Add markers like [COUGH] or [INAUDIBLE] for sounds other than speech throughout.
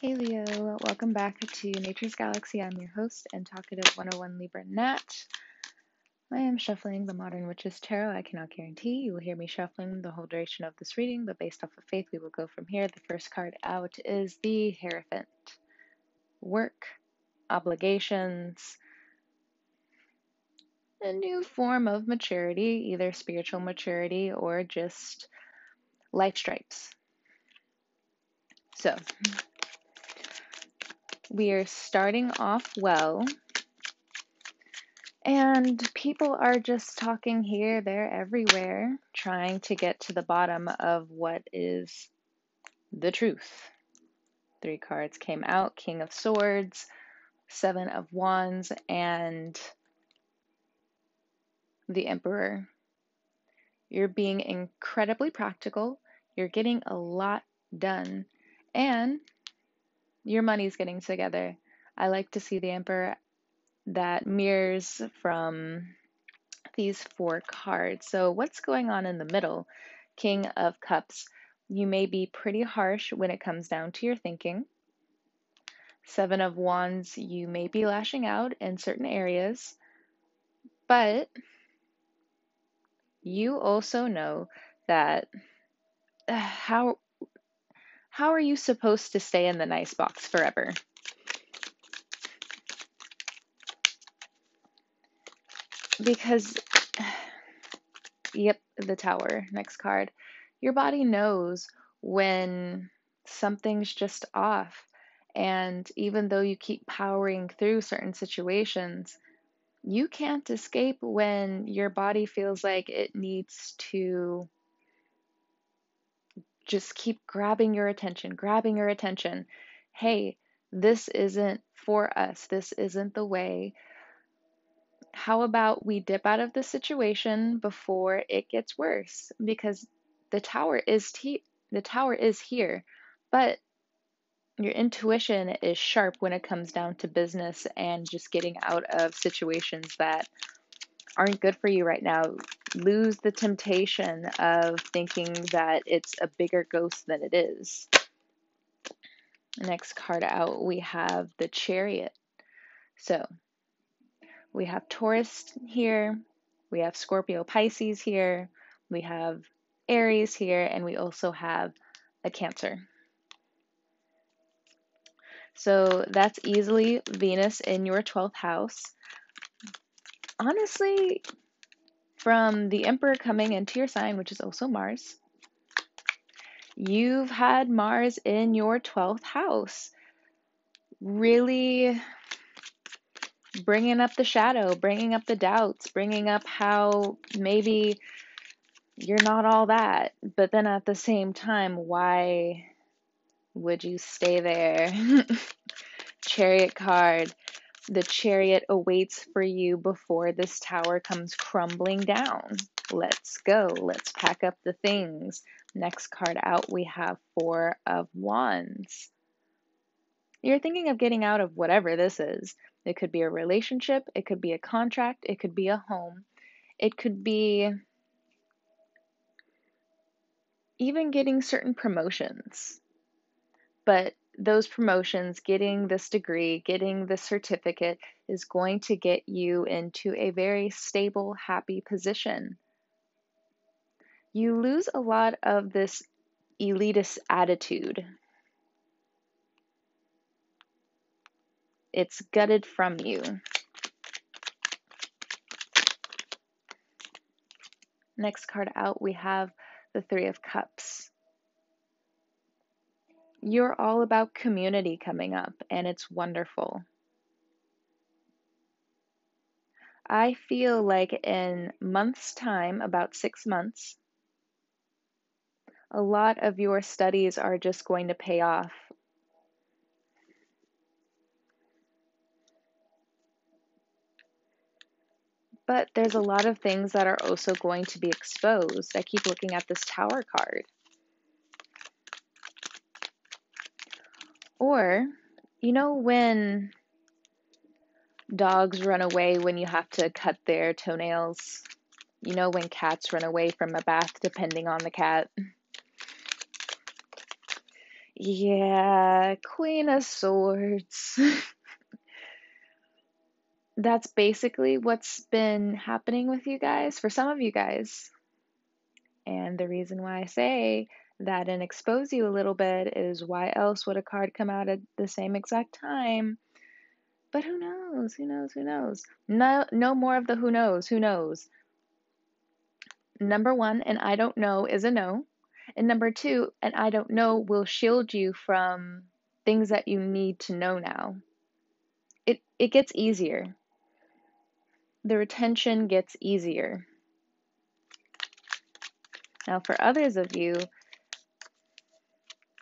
Hey Leo, welcome back to Nature's Galaxy. I'm your host and talkative 101 Libra Nat. I am shuffling the Modern Witches Tarot. I cannot guarantee you will hear me shuffling the whole duration of this reading, but based off of faith, we will go from here. The first card out is the Hierophant. Work, obligations, a new form of maturity, either spiritual maturity or just life stripes. So, we are starting off well. And people are just talking here, there, everywhere, trying to get to the bottom of what is the truth. Three cards came out King of Swords, Seven of Wands, and the Emperor. You're being incredibly practical, you're getting a lot done, and your money's getting together. I like to see the Emperor that mirrors from these four cards. So, what's going on in the middle? King of Cups. You may be pretty harsh when it comes down to your thinking. Seven of Wands, you may be lashing out in certain areas, but you also know that [SIGHS] how how are you supposed to stay in the nice box forever? Because, [SIGHS] yep, the tower, next card. Your body knows when something's just off. And even though you keep powering through certain situations, you can't escape when your body feels like it needs to just keep grabbing your attention, grabbing your attention. Hey, this isn't for us. This isn't the way. How about we dip out of the situation before it gets worse? Because the tower is t- the tower is here, but your intuition is sharp when it comes down to business and just getting out of situations that aren't good for you right now lose the temptation of thinking that it's a bigger ghost than it is. Next card out, we have the Chariot. So we have Taurus here, we have Scorpio Pisces here, we have Aries here, and we also have a Cancer. So that's easily Venus in your 12th house. Honestly, from the Emperor coming into your sign, which is also Mars, you've had Mars in your 12th house. Really bringing up the shadow, bringing up the doubts, bringing up how maybe you're not all that. But then at the same time, why would you stay there? [LAUGHS] Chariot card. The chariot awaits for you before this tower comes crumbling down. Let's go. Let's pack up the things. Next card out, we have Four of Wands. You're thinking of getting out of whatever this is. It could be a relationship, it could be a contract, it could be a home, it could be even getting certain promotions. But those promotions, getting this degree, getting this certificate is going to get you into a very stable, happy position. You lose a lot of this elitist attitude. It's gutted from you. Next card out, we have the Three of Cups you're all about community coming up, and it's wonderful. I feel like in months' time, about six months, a lot of your studies are just going to pay off. But there's a lot of things that are also going to be exposed. I keep looking at this tower card. Or, you know, when dogs run away when you have to cut their toenails, you know, when cats run away from a bath, depending on the cat. Yeah, Queen of Swords. [LAUGHS] That's basically what's been happening with you guys, for some of you guys. And the reason why I say that and expose you a little bit is why else would a card come out at the same exact time? But who knows? Who knows? Who knows? No, no more of the who knows. Who knows? Number one, and I don't know is a no. And number two, and I don't know will shield you from things that you need to know now. It it gets easier. The retention gets easier. Now, for others of you,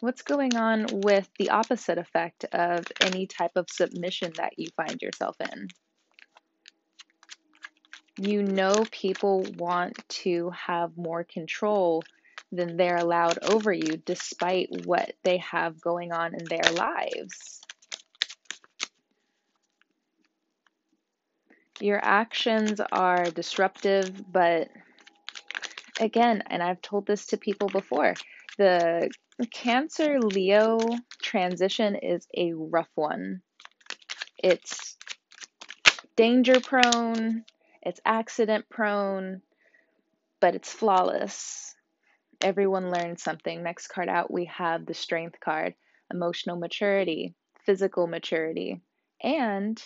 what's going on with the opposite effect of any type of submission that you find yourself in? You know, people want to have more control than they're allowed over you, despite what they have going on in their lives. Your actions are disruptive, but again, and I've told this to people before, the Cancer Leo transition is a rough one. It's danger prone, it's accident prone, but it's flawless. Everyone learns something. Next card out, we have the Strength card, emotional maturity, physical maturity, and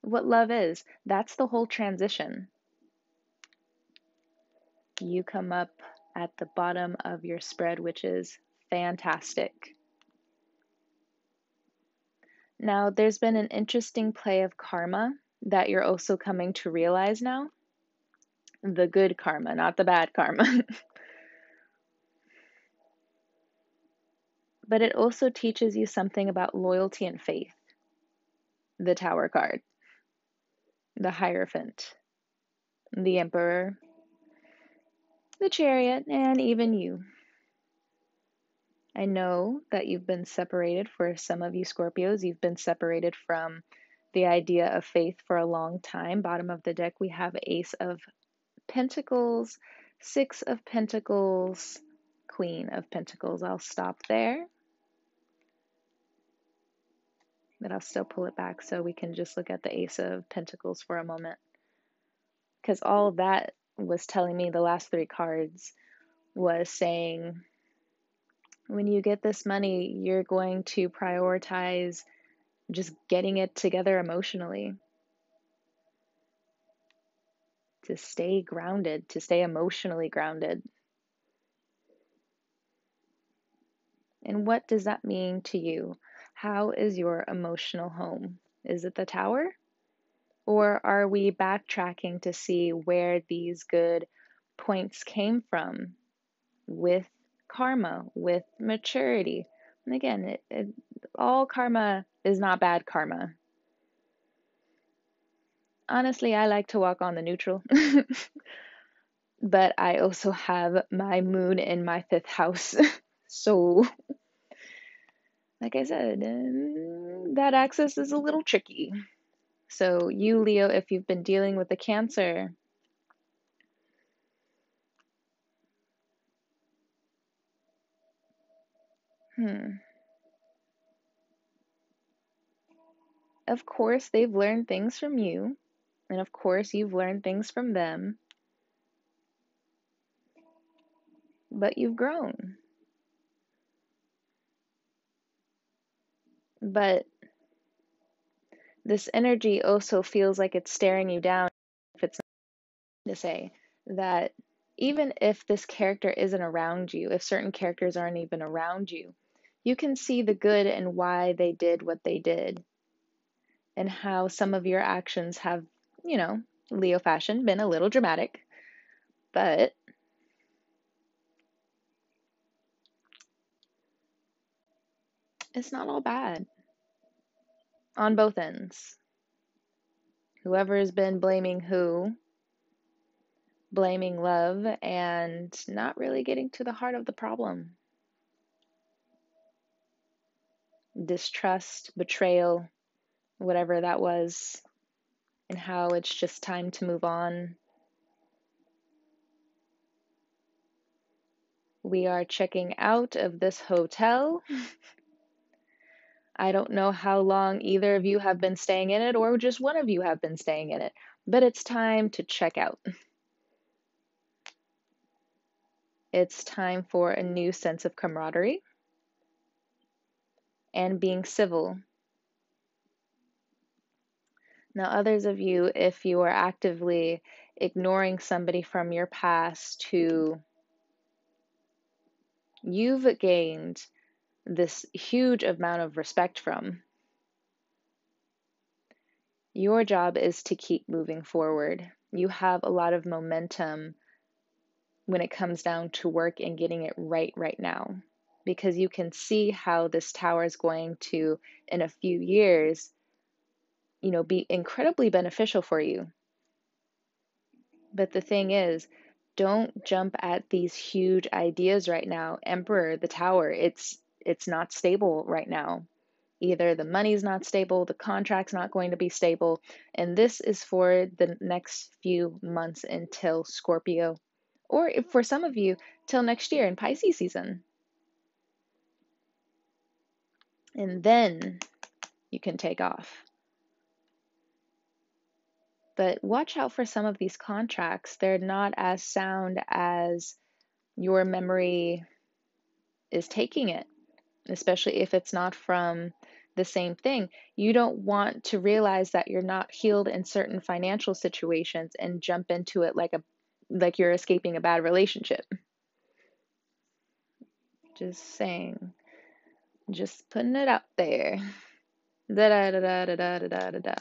what love is. That's the whole transition. You come up at the bottom of your spread, which is fantastic. Now, there's been an interesting play of karma that you're also coming to realize now. The good karma, not the bad karma. [LAUGHS] but it also teaches you something about loyalty and faith. The Tower card, the Hierophant, the Emperor, the Chariot, and even you. I know that you've been separated for some of you Scorpios. You've been separated from the idea of faith for a long time. Bottom of the deck, we have Ace of Pentacles, Six of Pentacles, Queen of Pentacles. I'll stop there. But I'll still pull it back so we can just look at the Ace of Pentacles for a moment. Because all that was telling me the last three cards was saying when you get this money, you're going to prioritize just getting it together emotionally. To stay grounded, to stay emotionally grounded. And what does that mean to you? How is your emotional home? Is it the tower? Or are we backtracking to see where these good points came from with karma, with maturity? And again, it, it, all karma is not bad karma. Honestly, I like to walk on the neutral. [LAUGHS] but I also have my moon in my fifth house. [LAUGHS] so, like I said, um, that access is a little tricky. So, you, Leo, if you've been dealing with the cancer, hmm. Of course, they've learned things from you, and of course, you've learned things from them, but you've grown. But this energy also feels like it's staring you down if it's to say that even if this character isn't around you, if certain characters aren't even around you, you can see the good and why they did what they did and how some of your actions have, you know, Leo fashion, been a little dramatic, but it's not all bad on both ends. Whoever has been blaming who, blaming love, and not really getting to the heart of the problem. Distrust, betrayal, whatever that was, and how it's just time to move on. We are checking out of this hotel. [LAUGHS] I don't know how long either of you have been staying in it or just one of you have been staying in it, but it's time to check out. It's time for a new sense of camaraderie and being civil. Now, others of you, if you are actively ignoring somebody from your past who you've gained this huge amount of respect from, your job is to keep moving forward. You have a lot of momentum when it comes down to work and getting it right right now because you can see how this tower is going to in a few years you know be incredibly beneficial for you. But the thing is don't jump at these huge ideas right now. Emperor the tower it's it's not stable right now. Either the money's not stable the contract's not going to be stable and this is for the next few months until scorpio or if for some of you, till next year in Pisces season. And then you can take off. But watch out for some of these contracts. They're not as sound as your memory is taking it, especially if it's not from the same thing. You don't want to realize that you're not healed in certain financial situations and jump into it like a like you're escaping a bad relationship. Just saying. Just putting it out there. Da da da da da da da da da.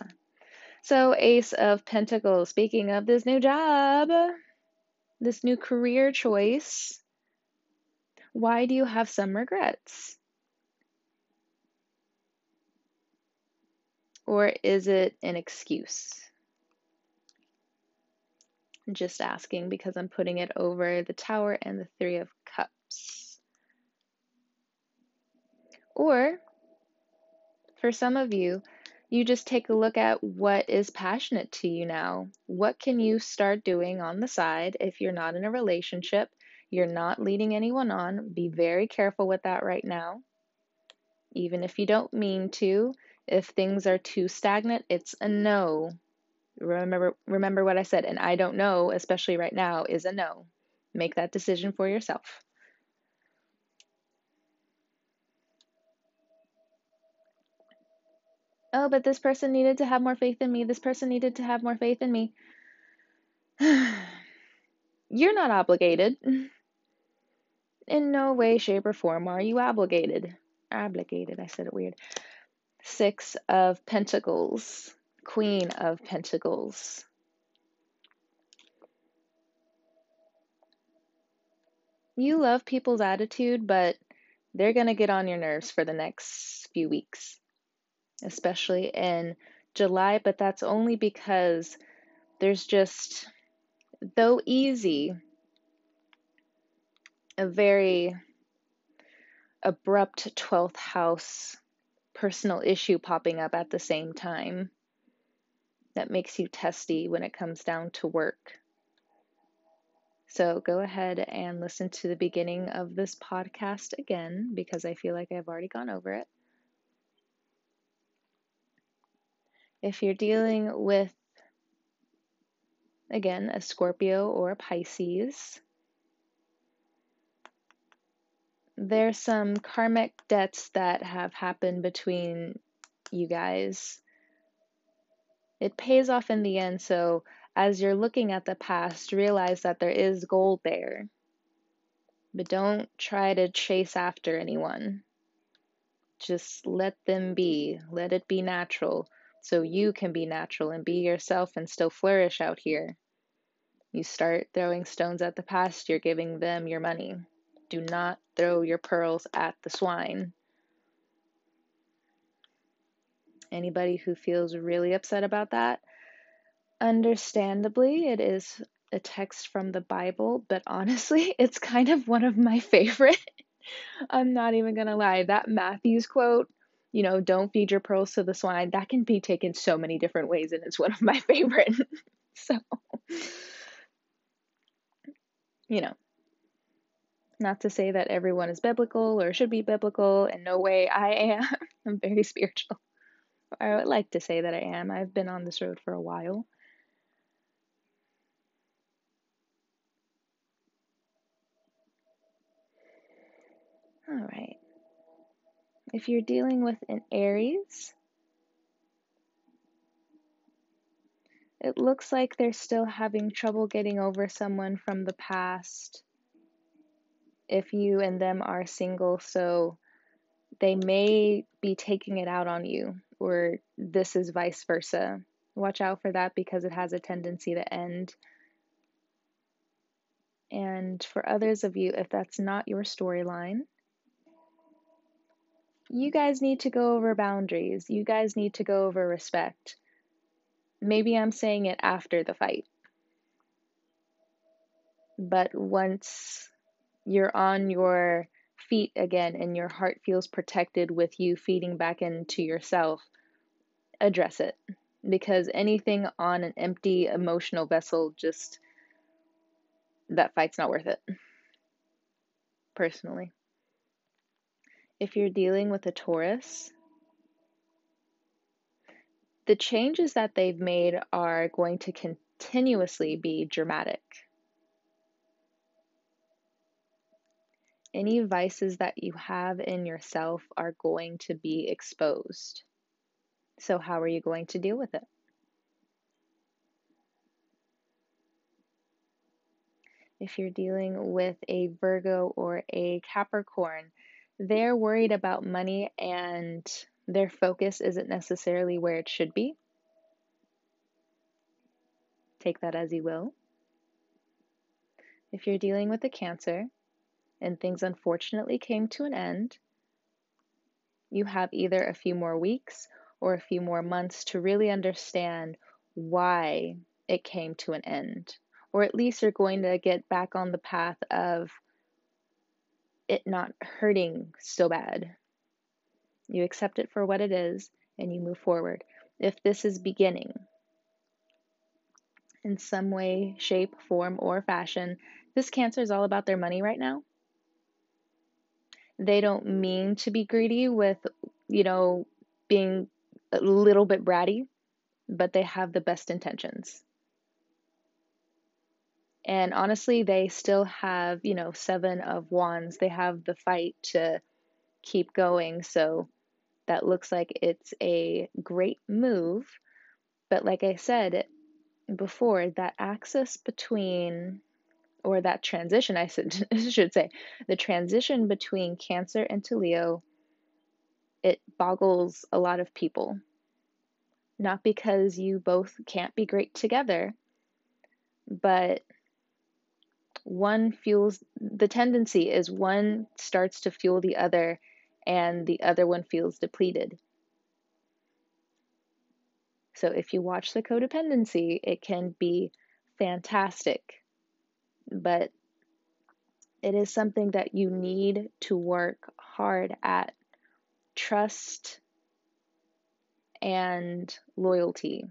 So, Ace of Pentacles, speaking of this new job, this new career choice, why do you have some regrets? Or is it an excuse? just asking because I'm putting it over the Tower and the Three of Cups. Or, for some of you, you just take a look at what is passionate to you now. What can you start doing on the side if you're not in a relationship? You're not leading anyone on. Be very careful with that right now. Even if you don't mean to, if things are too stagnant, it's a no. Remember remember what I said and I don't know, especially right now, is a no. Make that decision for yourself. Oh, but this person needed to have more faith in me. This person needed to have more faith in me. [SIGHS] You're not obligated. [LAUGHS] In no way, shape, or form are you obligated. Obligated, I said it weird. Six of Pentacles. Queen of Pentacles. You love people's attitude, but they're going to get on your nerves for the next few weeks, especially in July, but that's only because there's just, though easy, a very abrupt 12th house personal issue popping up at the same time that makes you testy when it comes down to work. So go ahead and listen to the beginning of this podcast again because I feel like I've already gone over it. If you're dealing with, again, a Scorpio or a Pisces, there's some karmic debts that have happened between you guys it pays off in the end. So as you're looking at the past, realize that there is gold there. But don't try to chase after anyone. Just let them be. Let it be natural so you can be natural and be yourself and still flourish out here. You start throwing stones at the past, you're giving them your money. Do not throw your pearls at the swine. Anybody who feels really upset about that, understandably, it is a text from the Bible, but honestly, [LAUGHS] it's kind of one of my [LAUGHS] favorite. I'm not even going to lie. That Matthew's quote, you know, don't feed your pearls to the swine, that can be taken so many different ways, and it's one of my [LAUGHS] favorite. so, you know, Not to say that everyone is biblical or should be biblical. In no way I am. [LAUGHS] I'm very spiritual. I would like to say that I am. I've been on this road for a while. All right. If you're dealing with an Aries, it looks like they're still having trouble getting over someone from the past. If you and them are single, so they may be taking it out on you, or this is vice versa. Watch out for that because it has a tendency to end. And for others of you, if that's not your storyline, you guys need to go over boundaries. You guys need to go over respect. Maybe I'm saying it after the fight. But once you're on your feet again and your heart feels protected with you feeding back into yourself, address it. Because anything on an empty emotional vessel, just that fight's not worth it. Personally. If you're dealing with a Taurus, the changes that they've made are going to continuously be dramatic. Any vices that you have in yourself are going to be exposed. So, how are you going to deal with it? If you're dealing with a Virgo or a Capricorn, they're worried about money and their focus isn't necessarily where it should be. Take that as you will. If you're dealing with a Cancer and things unfortunately came to an end, you have either a few more weeks or a few more months to really understand why it came to an end. Or at least you're going to get back on the path of it not hurting so bad. You accept it for what it is and you move forward. If this is beginning in some way, shape, form, or fashion, this Cancer is all about their money right now. They don't mean to be greedy with, you know, being a little bit bratty, but they have the best intentions. And honestly, they still have, you know, seven of wands. They have the fight to keep going. So that looks like it's a great move. But like I said before, that axis between, or that transition, I should [LAUGHS] say, the transition between Cancer and Leo, it boggles a lot of people. Not because you both can't be great together, but one fuels the tendency is one starts to fuel the other and the other one feels depleted. So if you watch the codependency, it can be fantastic, but it is something that you need to work hard at. Trust and loyalty,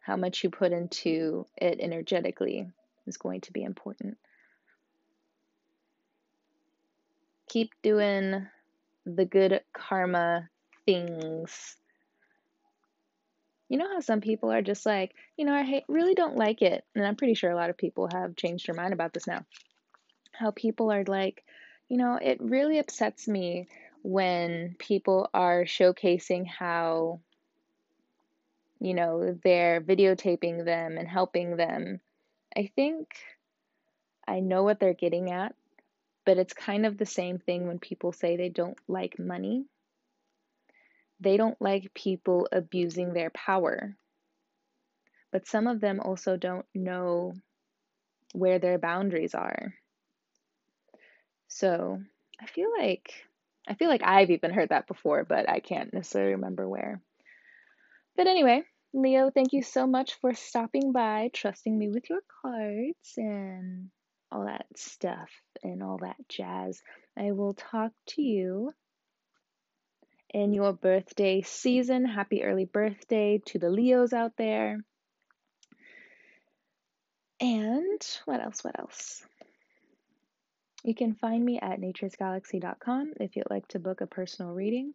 how much you put into it energetically is going to be important. Keep doing the good karma things. You know how some people are just like, you know, I hate, really don't like it. And I'm pretty sure a lot of people have changed their mind about this now. How people are like, you know, it really upsets me when people are showcasing how, you know, they're videotaping them and helping them I think I know what they're getting at, but it's kind of the same thing when people say they don't like money. They don't like people abusing their power. But some of them also don't know where their boundaries are. So I feel like I feel like I've even heard that before, but I can't necessarily remember where. But anyway, Leo, thank you so much for stopping by, trusting me with your cards and all that stuff and all that jazz. I will talk to you in your birthday season. Happy early birthday to the Leos out there. And what else? What else? You can find me at naturesgalaxy.com if you'd like to book a personal reading.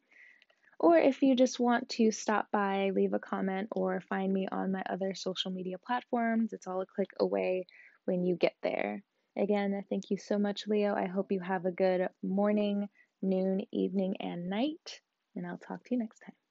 Or if you just want to stop by, leave a comment, or find me on my other social media platforms, it's all a click away when you get there. Again, thank you so much, Leo. I hope you have a good morning, noon, evening, and night, and I'll talk to you next time.